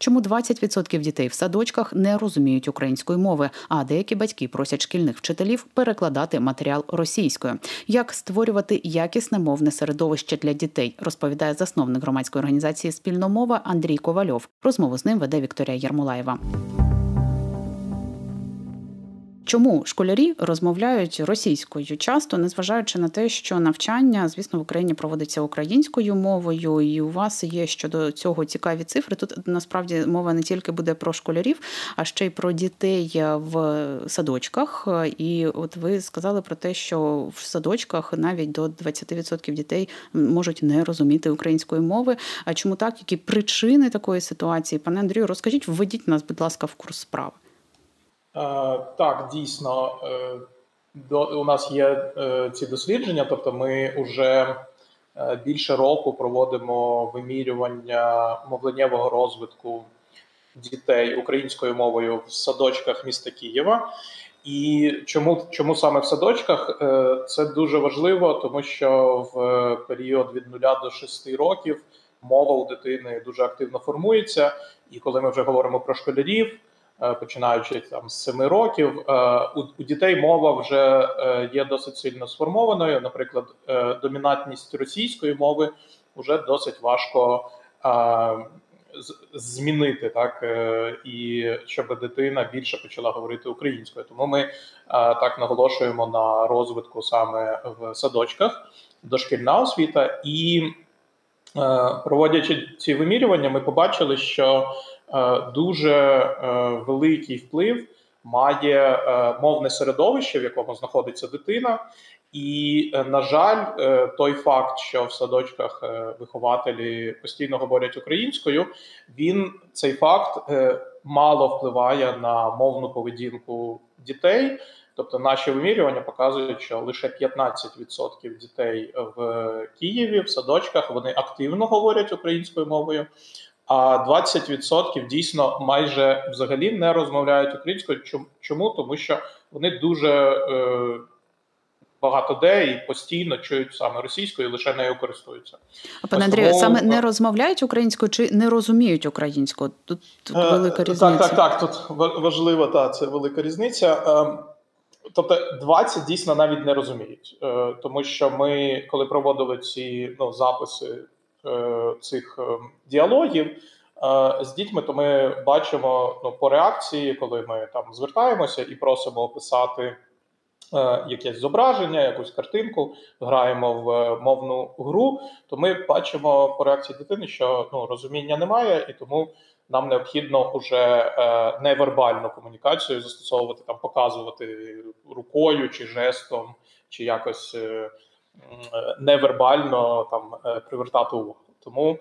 Чому 20% дітей в садочках не розуміють української мови, а деякі батьки просять шкільних вчителів перекладати матеріал російською? Як створювати якісне мовне середовище для дітей, розповідає засновник громадської організації Спільномова Андрій Ковальов. Розмову з ним веде Вікторія Ярмолаєва. Чому школярі розмовляють російською часто, незважаючи на те, що навчання, звісно, в Україні проводиться українською мовою, і у вас є щодо цього цікаві цифри. Тут насправді мова не тільки буде про школярів, а ще й про дітей в садочках. І от ви сказали про те, що в садочках навіть до 20% дітей можуть не розуміти української мови. А чому так? Які причини такої ситуації? Пане Андрію, розкажіть, введіть нас, будь ласка, в курс справи. Е, так, дійсно, е, у нас є е, ці дослідження, тобто ми вже більше року проводимо вимірювання мовленнєвого розвитку дітей українською мовою в садочках міста Києва. І чому чому саме в садочках це дуже важливо, тому що в період від 0 до 6 років мова у дитини дуже активно формується. І коли ми вже говоримо про школярів. Е, починаючи там з семи років, е, у, дітей мова вже е, є досить сильно сформованою. Наприклад, домінантність російської мови вже досить важко змінити так і щоб дитина більше почала говорити українською. Тому ми так наголошуємо на розвитку саме в садочках, дошкільна освіта і. Проводячи ці вимірювання, ми побачили, що дуже е, великий вплив має е, мовне середовище, в якому знаходиться дитина. І, на жаль, той факт, що в садочках вихователі постійно говорять українською, він цей факт мало впливає на мовну поведінку дітей. Тобто, наші вимірювання показують, що лише 15% дітей в Києві в садочках вони активно говорять українською мовою а 20% дійсно майже взагалі не розмовляють українською. Чому? Тому що вони дуже е, багато де і постійно чують саме російською, і лише нею користуються. А пане Андрію, саме не розмовляють українською чи не розуміють українську? Тут, тут е, велика різниця. Так, так, так. Тут важливо, та це велика різниця. Ем, тобто 20 дійсно навіть не розуміють, е, тому що ми, коли проводили ці ну, записи Е, цих е, діалогів е, з дітьми, то ми бачимо ну, по реакції, коли ми там звертаємося і просимо описати. Якесь зображення, якусь картинку, граємо в мовну гру, то ми бачимо по реакції дитини, що ну розуміння немає, і тому нам необхідно вже е, невербальну комунікацію застосовувати там, показувати рукою чи жестом, чи якось е, невербально там е, привертати увагу. Тому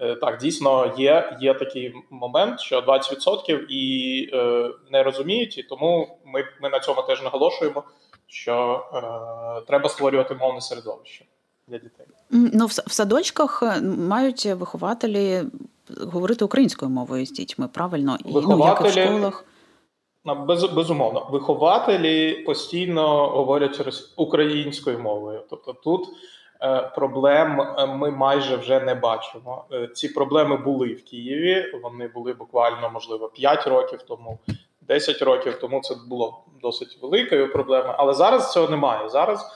е, так дійсно є є такий момент, що 20% і е, не розуміють, і тому ми ми на цьому теж наголошуємо, що е, треба створювати мовне середовище для дітей. Ну в, в садочках е, мають вихователі говорити українською мовою з дітьми, правильно і вихователі... ну, як і в школах. Без, безумовно, вихователі постійно говорять українською мовою. Тобто тут е, проблем е, ми майже вже не бачимо. Е, ці проблеми були в Києві. Вони були буквально, можливо, 5 років тому, 10 років тому це було досить великою проблемою. Але зараз цього немає. Зараз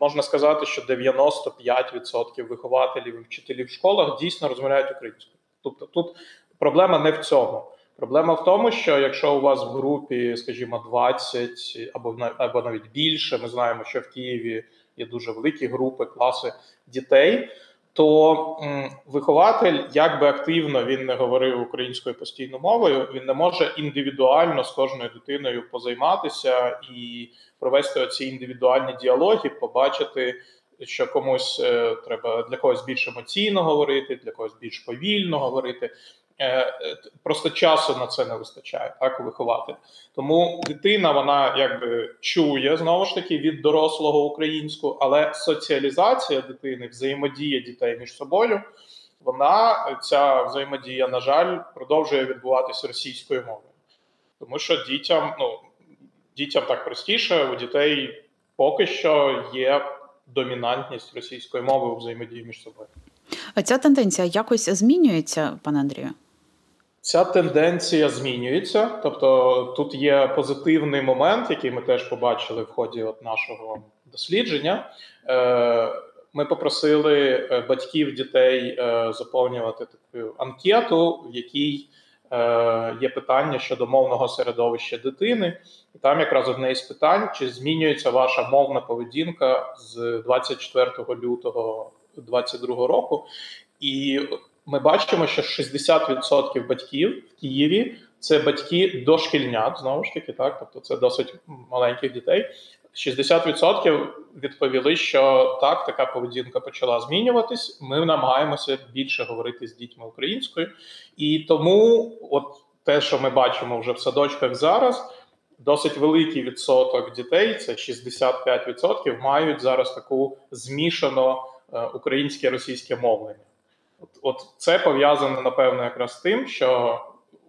можна сказати, що 95% вихователів і вчителів в школах дійсно розмовляють українською. Тобто тут проблема не в цьому. Проблема в тому, що якщо у вас в групі, скажімо, 20 або або навіть більше, ми знаємо, що в Києві є дуже великі групи, класи дітей, то м, вихователь, як би активно він не говорив українською постійною мовою, він не може індивідуально з кожною дитиною позайматися і провести оці індивідуальні діалоги, побачити. Що комусь е, треба для когось більш емоційно говорити, для когось більш повільно говорити. Е, е, просто часу на це не вистачає, так виховати. Тому дитина вона якби чує знову ж таки від дорослого українську, але соціалізація дитини, взаємодія дітей між собою, вона ця взаємодія, на жаль, продовжує відбуватися російською мовою, тому що дітям, ну дітям так простіше, у дітей поки що є домінантність російської мови у взаємодії між собою. А ця тенденція якось змінюється, пане Андрію? Ця тенденція змінюється, тобто тут є позитивний момент, який ми теж побачили в ході от нашого дослідження. Е, ми попросили е, батьків дітей е, заповнювати таку анкету, в якій є питання щодо мовного середовища дитини, і там якраз одне із питань: чи змінюється ваша мовна поведінка з 24 лютого 2022 року, і ми бачимо, що 60% батьків в Києві це батьки дошкільнят, знову ж таки, так, тобто це досить маленьких дітей. 60% відповіли, що так, така поведінка почала змінюватись. Ми намагаємося більше говорити з дітьми українською, і тому, от те, що ми бачимо вже в садочках зараз, досить великий відсоток дітей, це 65%, мають зараз таку змішано е, українське російське мовлення. От, от це пов'язано напевно якраз з тим, що,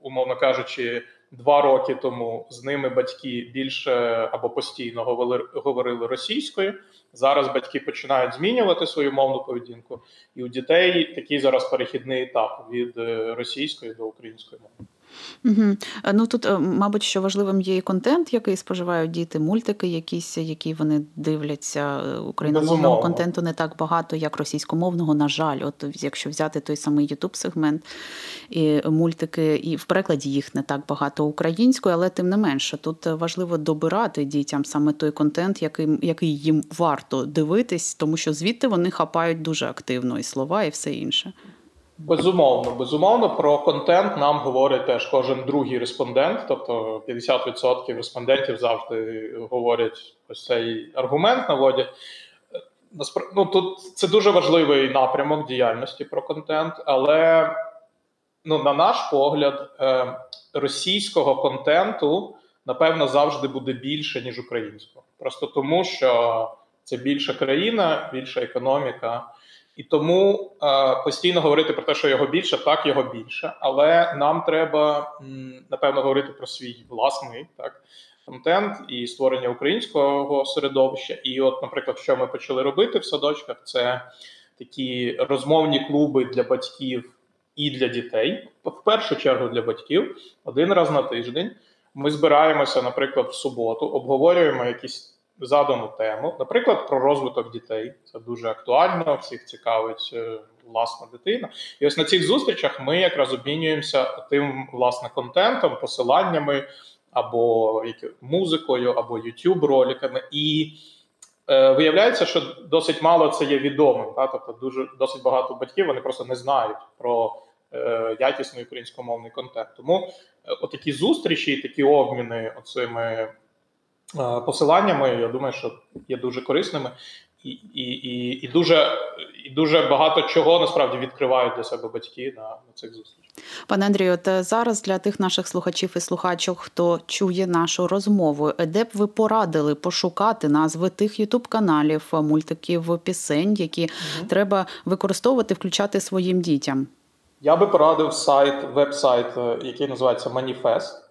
умовно кажучи, два роки тому з ними батьки більше або постійно говорили російською. Зараз батьки починають змінювати свою мовну поведінку, і у дітей такий зараз перехідний етап від е, російської до української мови. Угу. Ну тут, е, мабуть, що важливим є і контент, який споживають діти, мультики, якісь, які вони дивляться. Е, україномовного контенту не так багато, як російськомовного, на жаль. От якщо взяти той самий ютуб сегмент і мультики, і в перекладі їх не так багато українською, але тим не менше, тут важливо добирати дітям саме той контент, який який їм варто дивитись, тому що звідти вони хапають дуже активно і слова, і все інше. Безумовно, безумовно, про контент нам говорить теж кожен другий респондент, тобто 50% респондентів завжди говорять ось цей аргумент наводять. Ну, тут це дуже важливий напрямок діяльності про контент, але ну, на наш погляд, е, російського контенту напевно завжди буде більше, ніж українського. Просто тому, що це більша країна, більша економіка. І тому е, постійно говорити про те, що його більше, так його більше, але нам треба напевно говорити про свій власний так контент і створення українського середовища. І, от, наприклад, що ми почали робити в садочках, це такі розмовні клуби для батьків і для дітей. В першу чергу для батьків один раз на тиждень. Ми збираємося, наприклад, в суботу, обговорюємо якісь задану тему, наприклад, про розвиток дітей. Це дуже актуально, всіх цікавить е, власна дитина. І ось на цих зустрічах ми якраз обмінюємося тим власне контентом, посиланнями або музикою, або youtube роликами і. Е, виявляється, що досить мало це є відомим. Та? Тобто, дуже досить багато батьків вони просто не знають про е, якісний українськомовний контент. Тому отакі зустрічі, такі обміни оцими посиланнями, я думаю, що є дуже корисними і і, і, і, дуже і дуже багато чого насправді відкривають для себе батьки на, на цих зустрічах. Пане Андрію, от е, зараз для тих наших слухачів і слухачок, хто чує нашу розмову, де б ви порадили пошукати назви тих ютуб-каналів, мультиків, пісень, які угу. треба використовувати, включати своїм дітям? Я би порадив сайт, веб-сайт, е, який називається Маніфест.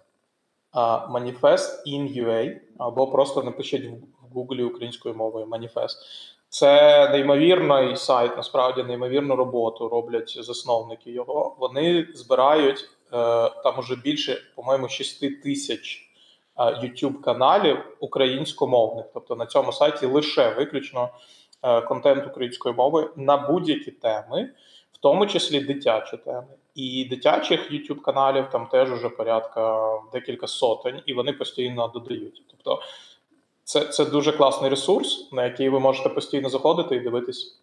Маніфест in UA, або просто напишіть в Гуглі українською мовою Маніфест. Це неймовірний сайт, насправді неймовірну роботу роблять засновники його. Вони збирають е, там уже більше, по-моєму, 6 тисяч YouTube каналів українськомовних. Тобто на цьому сайті лише виключно е, контент української мови на будь-які теми, в тому числі дитячі теми. І дитячих youtube каналів там теж уже порядка декілька сотень, і вони постійно додають. Тобто це це дуже класний ресурс, на який ви можете постійно заходити і дивитись,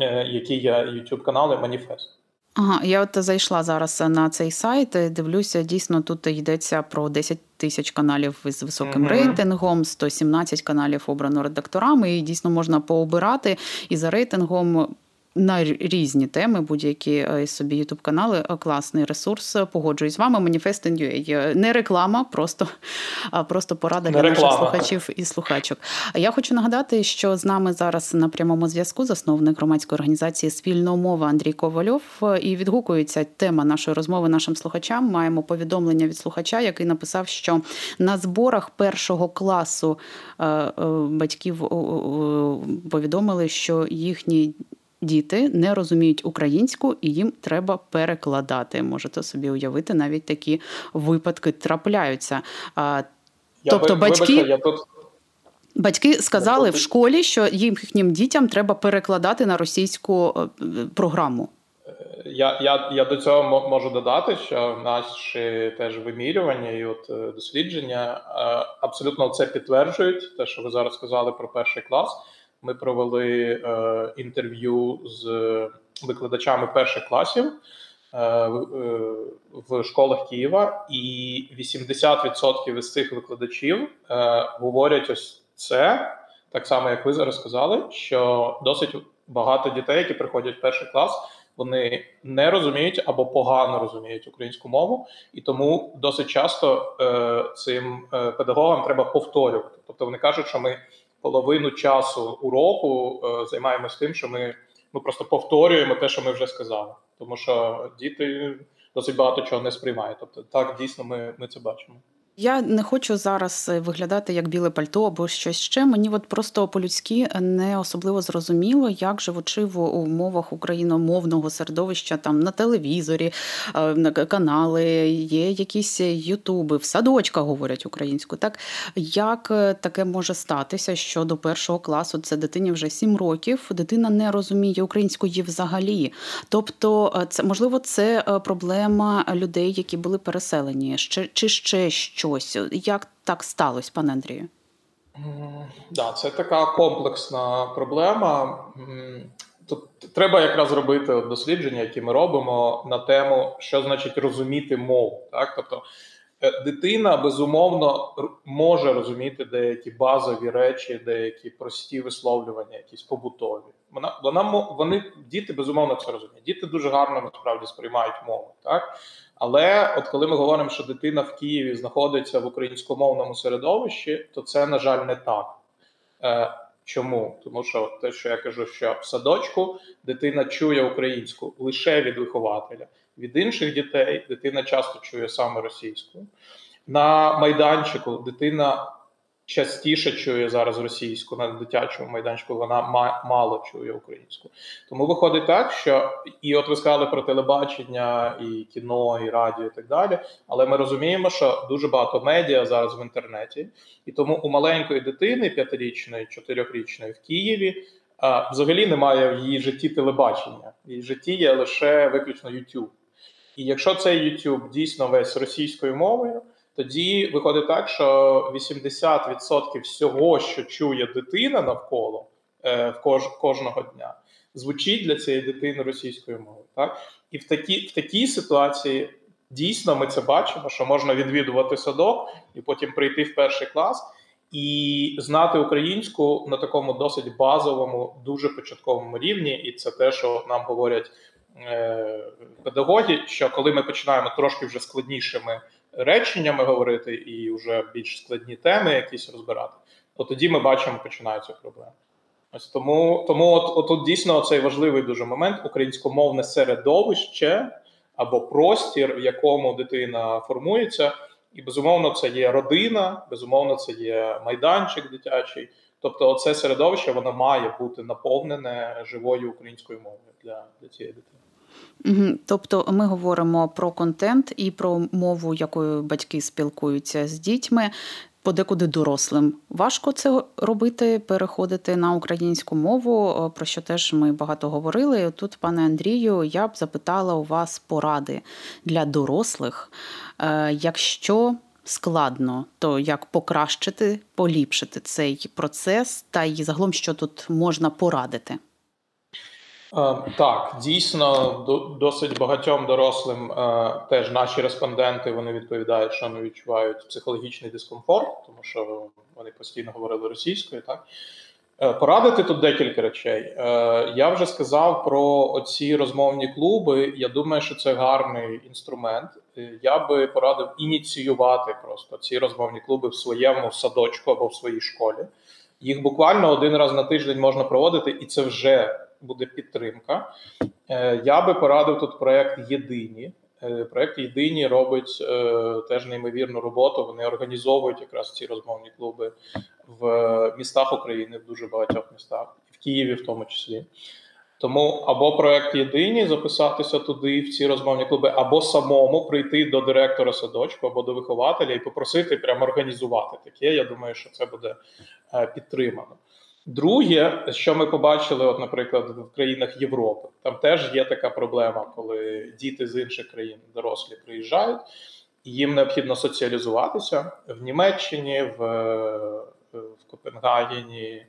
е, які є youtube канали маніфест. Ага, я от зайшла зараз на цей сайт. Дивлюся, дійсно тут йдеться про 10 тисяч каналів з високим mm-hmm. рейтингом, 117 каналів обрано редакторами. І дійсно можна пообирати і за рейтингом на різні теми, будь-які е, собі ютуб канали. Е, класний ресурс. Погоджуюсь з вами. Manifest.ua. Не реклама, просто просто порада для наших слухачів і слухачок. Я хочу нагадати, що з нами зараз на прямому зв'язку засновник громадської організації Спільна мова Андрій Ковальов. І відгукується тема нашої розмови нашим слухачам. Маємо повідомлення від слухача, який написав, що на зборах першого класу е, батьків повідомили, що їхні діти не розуміють українську і їм треба перекладати. Можете собі уявити, навіть такі випадки трапляються. Я тобто, батьки. Вибачте, я тут Батьки сказали в школі, що їхнім дітям треба перекладати на російську е, програму. Я я, я до цього можу додати, що наші теж вимірювання і от е, дослідження е, абсолютно це підтверджують. Те, що ви зараз сказали про перший клас. Ми провели е, інтерв'ю з викладачами перших класів е, е, в школах Києва, і 80% із цих викладачів е, говорять ось це так само, як ви зараз сказали, що досить багато дітей, які приходять в перший клас, вони не розуміють або погано розуміють українську мову, і тому досить часто е, цим е, педагогам треба повторювати. Тобто вони кажуть, що ми половину часу уроку е, займаємося тим, що ми ми просто повторюємо те, що ми вже сказали, тому що діти досить багато чого не сприймають. Тобто, так дійсно ми, ми це бачимо. Я не хочу зараз е, виглядати як біле пальто або щось ще. Мені от просто по-людськи не особливо зрозуміло, як живучи в умовах україномовного середовища там на телевізорі, е, на канали, є якісь ютуби, в садочках говорять українську. Так як е, таке може статися, що до першого класу це дитині вже сім років, дитина не розуміє української взагалі. Тобто, це можливо, це проблема людей, які були переселені, ще чи ще що щось. Як так сталося, пане Андрію? Да, це така комплексна проблема. Тут треба якраз робити дослідження, які ми робимо на тему, що значить розуміти мову. Так, тобто Е, дитина безумовно може розуміти деякі базові речі, деякі прості висловлювання, якісь побутові. Вона вона вони діти безумовно це розуміють. Діти дуже гарно насправді сприймають мову, так але от коли ми говоримо, що дитина в Києві знаходиться в українськомовному середовищі, то це на жаль не так. Е, Чому? Тому що те, що я кажу, що в садочку дитина чує українську лише від вихователя. Від інших дітей дитина часто чує саме російську. На майданчику дитина частіше чує зараз російську, на дитячому майданчику вона мало чує українську. Тому виходить так, що і от ви сказали про телебачення, і кіно, і радіо, і так далі. Але ми розуміємо, що дуже багато медіа зараз в інтернеті, і тому у маленької дитини, п'ятирічної, чотирьохрічної в Києві. А взагалі немає в її житті телебачення, в її житті є лише виключно YouTube. І якщо цей YouTube дійсно весь російською мовою, тоді виходить так, що 80% всього, що чує дитина навколо е, в кож, кожного дня, звучить для цієї дитини російською мовою. Так? І в такій в такій ситуації дійсно ми це бачимо, що можна відвідувати садок і потім прийти в перший клас. І знати українську на такому досить базовому, дуже початковому рівні, і це те, що нам говорять Е, педагоги, що коли ми починаємо трошки вже складнішими реченнями говорити і вже більш складні теми якісь розбирати, то тоді ми бачимо, починаються проблеми. Ось тому тому от, от, от дійсно цей важливий дуже момент українськомовне середовище або простір, в якому дитина формується, і безумовно це є родина, безумовно, це є майданчик дитячий. Тобто, оце середовище воно має бути наповнене живою українською мовою для, для цієї дитини. Тобто ми говоримо про контент і про мову, якою батьки спілкуються з дітьми. Подекуди дорослим важко це робити, переходити на українську мову, про що теж ми багато говорили. Тут, пане Андрію, я б запитала у вас поради для дорослих. Е, якщо складно, то як покращити, поліпшити цей процес, та й загалом, що тут можна порадити. Е, так, дійсно, досить багатьом дорослим е, теж наші респонденти вони відповідають, що вони відчувають психологічний дискомфорт, тому що вони постійно говорили російською. Так е, порадити тут декілька речей. Я вже сказав про оці розмовні клуби. Я думаю, що це гарний інструмент. Я би порадив ініціювати просто ці розмовні клуби в своєму садочку або в своїй школі. Їх буквально один раз на тиждень можна проводити, і це вже буде підтримка. Е, я би порадив тут проект Єдині. Е, проект Єдині робить е, теж неймовірну роботу. Вони організовують якраз ці розмовні клуби в містах України, в дуже багатьох містах, в Києві, в тому числі. Тому або проект єдині записатися туди, в ці розмовні клуби, або самому прийти до директора садочку або до вихователя і попросити прямо організувати таке. Я думаю, що це буде підтримано. Друге, що ми побачили, от, наприклад, в країнах Європи, там теж є така проблема, коли діти з інших країн дорослі приїжджають, і їм необхідно соціалізуватися в Німеччині, в, в Копенгагені,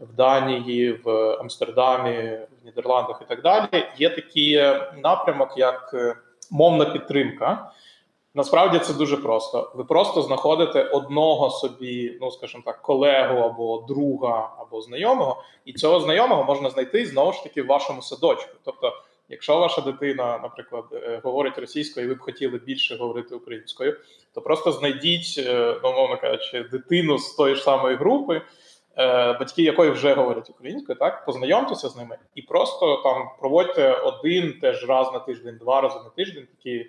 в Данії, в Амстердамі, в Нідерландах і так далі. Є такий напрямок, як мовна підтримка. Насправді це дуже просто. Ви просто знаходите одного собі, ну скажімо так, колегу або друга, або знайомого, і цього знайомого можна знайти знову ж таки в вашому садочку. Тобто, якщо ваша дитина, наприклад, е, говорить російською, і ви б хотіли більше говорити українською, то просто знайдіть, е, ну, мовно кажучи, дитину з тої ж самої групи, е, батьки якої вже говорять українською, так познайомтеся з ними і просто там проводьте один теж раз на тиждень, два рази на тиждень такі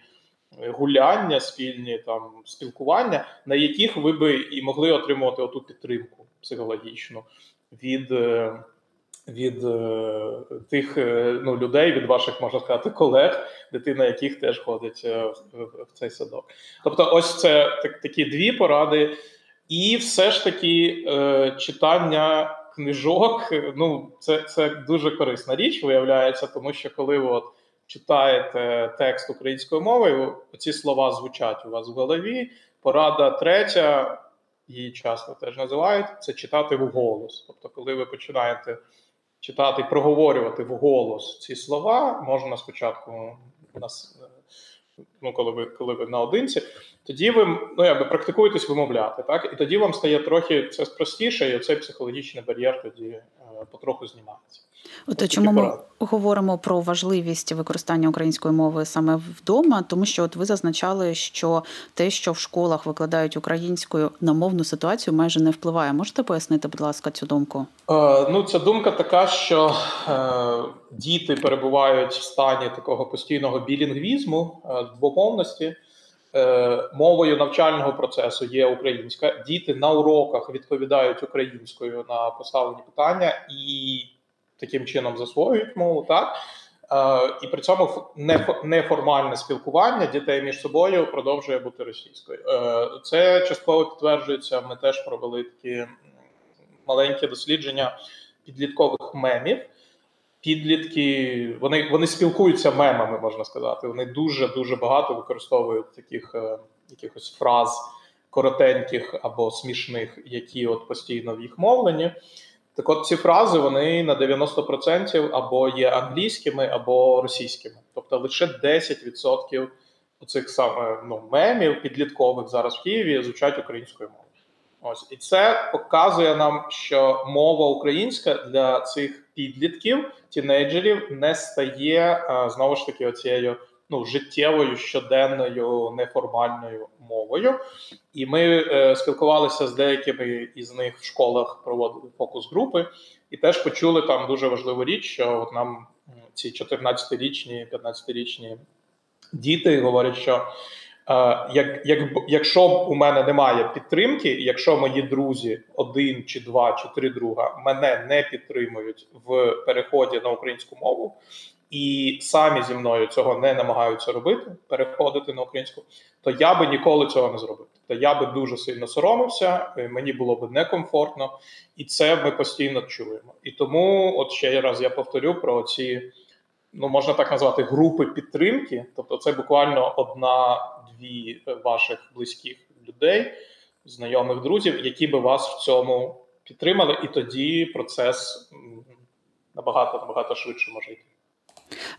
гуляння, спільні там спілкування, на яких ви би і могли отримувати оту підтримку психологічну від е, від е, тих е, ну, людей, від ваших, можна сказати, колег, дитина яких теж ходить в цей садок. Тобто, ось це так, такі дві поради, і все ж таки читання книжок. Ну, це це дуже корисна річ, виявляється, тому що коли от читаєте текст українською мовою, ці слова звучать у вас в голові. Порада третя, її часто теж називають, це читати вголос. Тобто, коли ви починаєте читати проговорювати вголос ці слова, можна спочатку. Ну, коли ви коли ви наодинці, тоді ви ну, якби практикуєтесь вимовляти, так? І тоді вам стає трохи це простіше, і цей психологічний бар'єр тоді е, потроху знімається. От чому ми говоримо про важливість використання української мови саме вдома, тому що от ви зазначали, що те, що в школах викладають українською на мовну ситуацію, майже не впливає. Можете пояснити, будь ласка, цю думку? Е, ну, ця думка така, що е, діти перебувають в стані такого постійного білінгвізму, е, двомовності. Е, мовою навчального процесу є українська. Діти на уроках відповідають українською на поставлені питання і таким чином засвоюють мову, так е, і при цьому неформальне спілкування дітей між собою продовжує бути російською. Е, це частково підтверджується. Ми теж провели такі маленькі дослідження підліткових мемів. Підлітки вони вони спілкуються мемами, можна сказати. Вони дуже дуже багато використовують таких е, якихось фраз коротеньких або смішних, які от постійно в їх мовленні. Так от ці фрази вони на 90% або є англійськими, або російськими. Тобто лише 10% оцих саме ну, мемів підліткових зараз в Києві звучать українською мовою. Ось і це показує нам, що мова українська для цих підлітків, тінейджерів не стає знову ж таки оцією ну, життєвою щоденною неформальною мовою. І ми е, спілкувалися з деякими із них в школах, проводили фокус-групи, і теж почули там дуже важливу річ, що от нам ці 14-річні, 15-річні діти говорять, що. Uh, як, як, Якщо у мене немає підтримки, якщо мої друзі, один чи два чи три друга мене не підтримують в переході на українську мову, і самі зі мною цього не намагаються робити, переходити на українську, то я би ніколи цього не зробив. То я би дуже сильно соромився, е, мені було б некомфортно, і це ми постійно чуємо. І тому, от ще раз я повторю про ці, ну можна так назвати, групи підтримки. Тобто, це буквально одна-дві ваших близьких людей, знайомих друзів, які би вас в цьому підтримали, і тоді процес набагато набагато швидше може йти.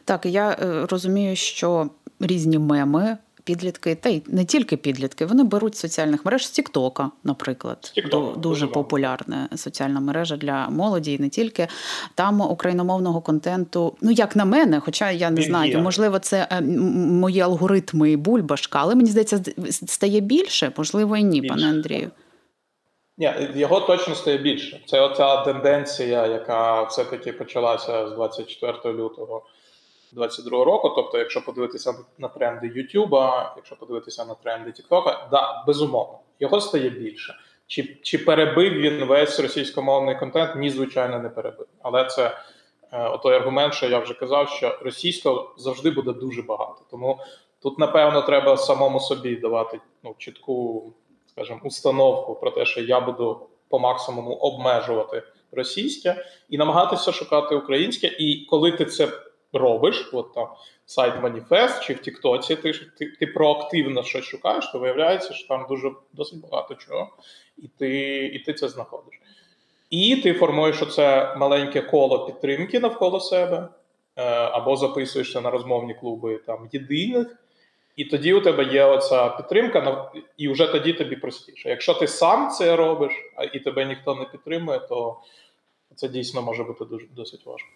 Так, я е, розумію, що різні меми. Підлітки, та й не тільки підлітки, вони беруть соціальних мереж з Тіктока, наприклад, TikTok, дуже популярна соціальна мережа для молоді, і не тільки там україномовного контенту. Ну як на мене, хоча я не знаю, можливо, це е, мої алгоритми і бульбашка, але мені здається, стає більше, можливо, і ні, більше. пане Андрію. Ні, його точно стає більше. Це оця тенденція, яка все-таки почалася з 24 лютого 2022 року. Тобто, якщо подивитися на тренди Ютуба, якщо подивитися на тренди Тіктока, да, безумовно, його стає більше. Чи чи перебив він весь російськомовний контент? Ні, звичайно, не перебив. Але це Отой аргумент, що я вже казав, що російського завжди буде дуже багато. Тому тут, напевно, треба самому собі давати ну, чітку, скажімо, установку про те, що я буду по максимуму обмежувати російське і намагатися шукати українське. І коли ти це робиш, от там сайт Маніфест чи в Тіктоці, ти ти, ти проактивно щось шукаєш, то виявляється, що там дуже досить багато чого, і ти, і ти це знаходиш. І ти формуєш оце маленьке коло підтримки навколо себе, е, або записуєшся на розмовні клуби там єдиних. І тоді у тебе є оця підтримка, і вже тоді тобі простіше. Якщо ти сам це робиш, і тебе ніхто не підтримує, то це дійсно може бути дуже досить важко.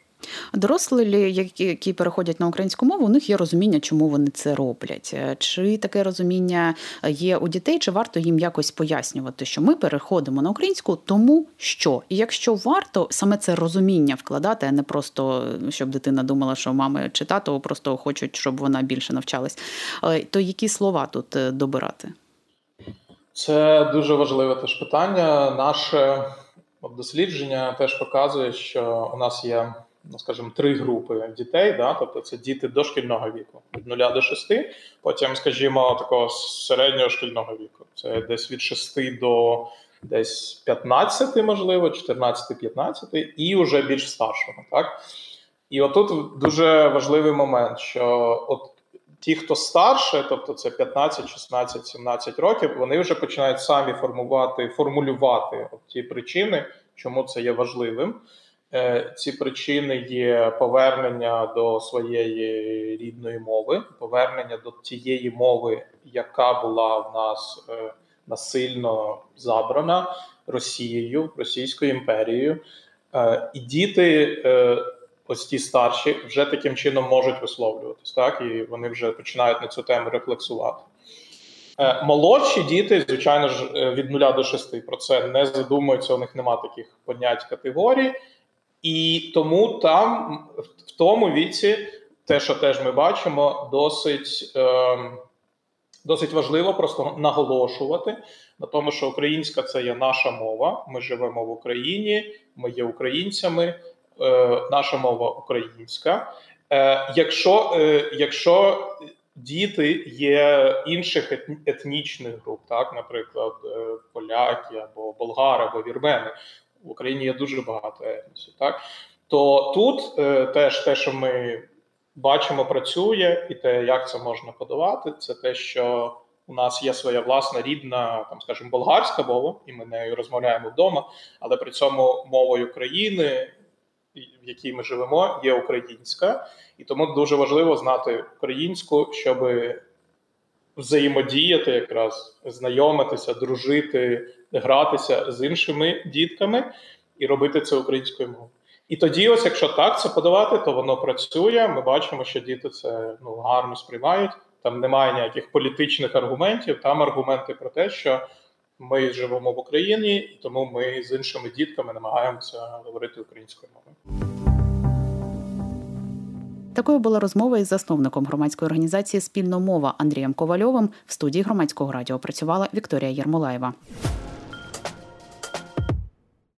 Дорослі, які переходять на українську мову, у них є розуміння, чому вони це роблять. Чи таке розуміння є у дітей, чи варто їм якось пояснювати, що ми переходимо на українську, тому що і якщо варто саме це розуміння вкладати, а не просто щоб дитина думала, що мами чи тато просто хочуть, щоб вона більше навчалась, е, то які слова тут е, добирати? Це дуже важливе теж питання. Наше дослідження теж показує, що у нас є ну скажімо, три групи дітей, да, тобто це діти дошкільного віку від 0 до 6, потім, скажімо, такого середнього шкільного віку. Це десь від 6 до десь 15, можливо, 14-15, і вже більш старшого. Так? І отут дуже важливий момент, що от ті, хто старше, тобто це 15, 16, 17 років, вони вже починають самі формувати, формулювати от ті причини, чому це є важливим. Е, ці причини є повернення до своєї рідної мови, повернення до тієї мови, яка була в нас е, насильно забрана Росією, Російською імперією. Е, і діти, ось ті старші, вже таким чином можуть висловлюватись, так і вони вже починають на цю тему рефлексувати. Молодші діти, звичайно ж, від 0 до 6 про це не задумуються. У них немає таких понять категорій. І тому там, в тому віці, те, що теж ми бачимо, досить е, досить важливо просто наголошувати на тому, що українська це є наша мова. Ми живемо в Україні, ми є українцями, е, наша мова українська. Е, Якщо е, якщо діти є інших етнічних груп, так, наприклад, е, поляки або болгари, або вірмени, в Україні є дуже багато етносів, так то тут е, теж те, що ми бачимо, працює, і те, як це можна подавати, це те, що у нас є своя власна рідна, там, скажімо, болгарська мова, і ми нею розмовляємо вдома, але при цьому мовою країни, в якій ми живемо, є українська, і тому дуже важливо знати українську, щоб взаємодіяти, якраз знайомитися, дружити, гратися з іншими дітками і робити це українською мовою. І тоді, ось якщо так це подавати, то воно працює. Ми бачимо, що діти це ну гарно сприймають. Там немає ніяких політичних аргументів. Там аргументи про те, що ми живемо в Україні, і тому ми з іншими дітками намагаємося говорити українською мовою. Такою була розмова із засновником громадської організації Спільномова Андрієм Ковальовим в студії громадського радіо працювала Вікторія Єрмолаєва.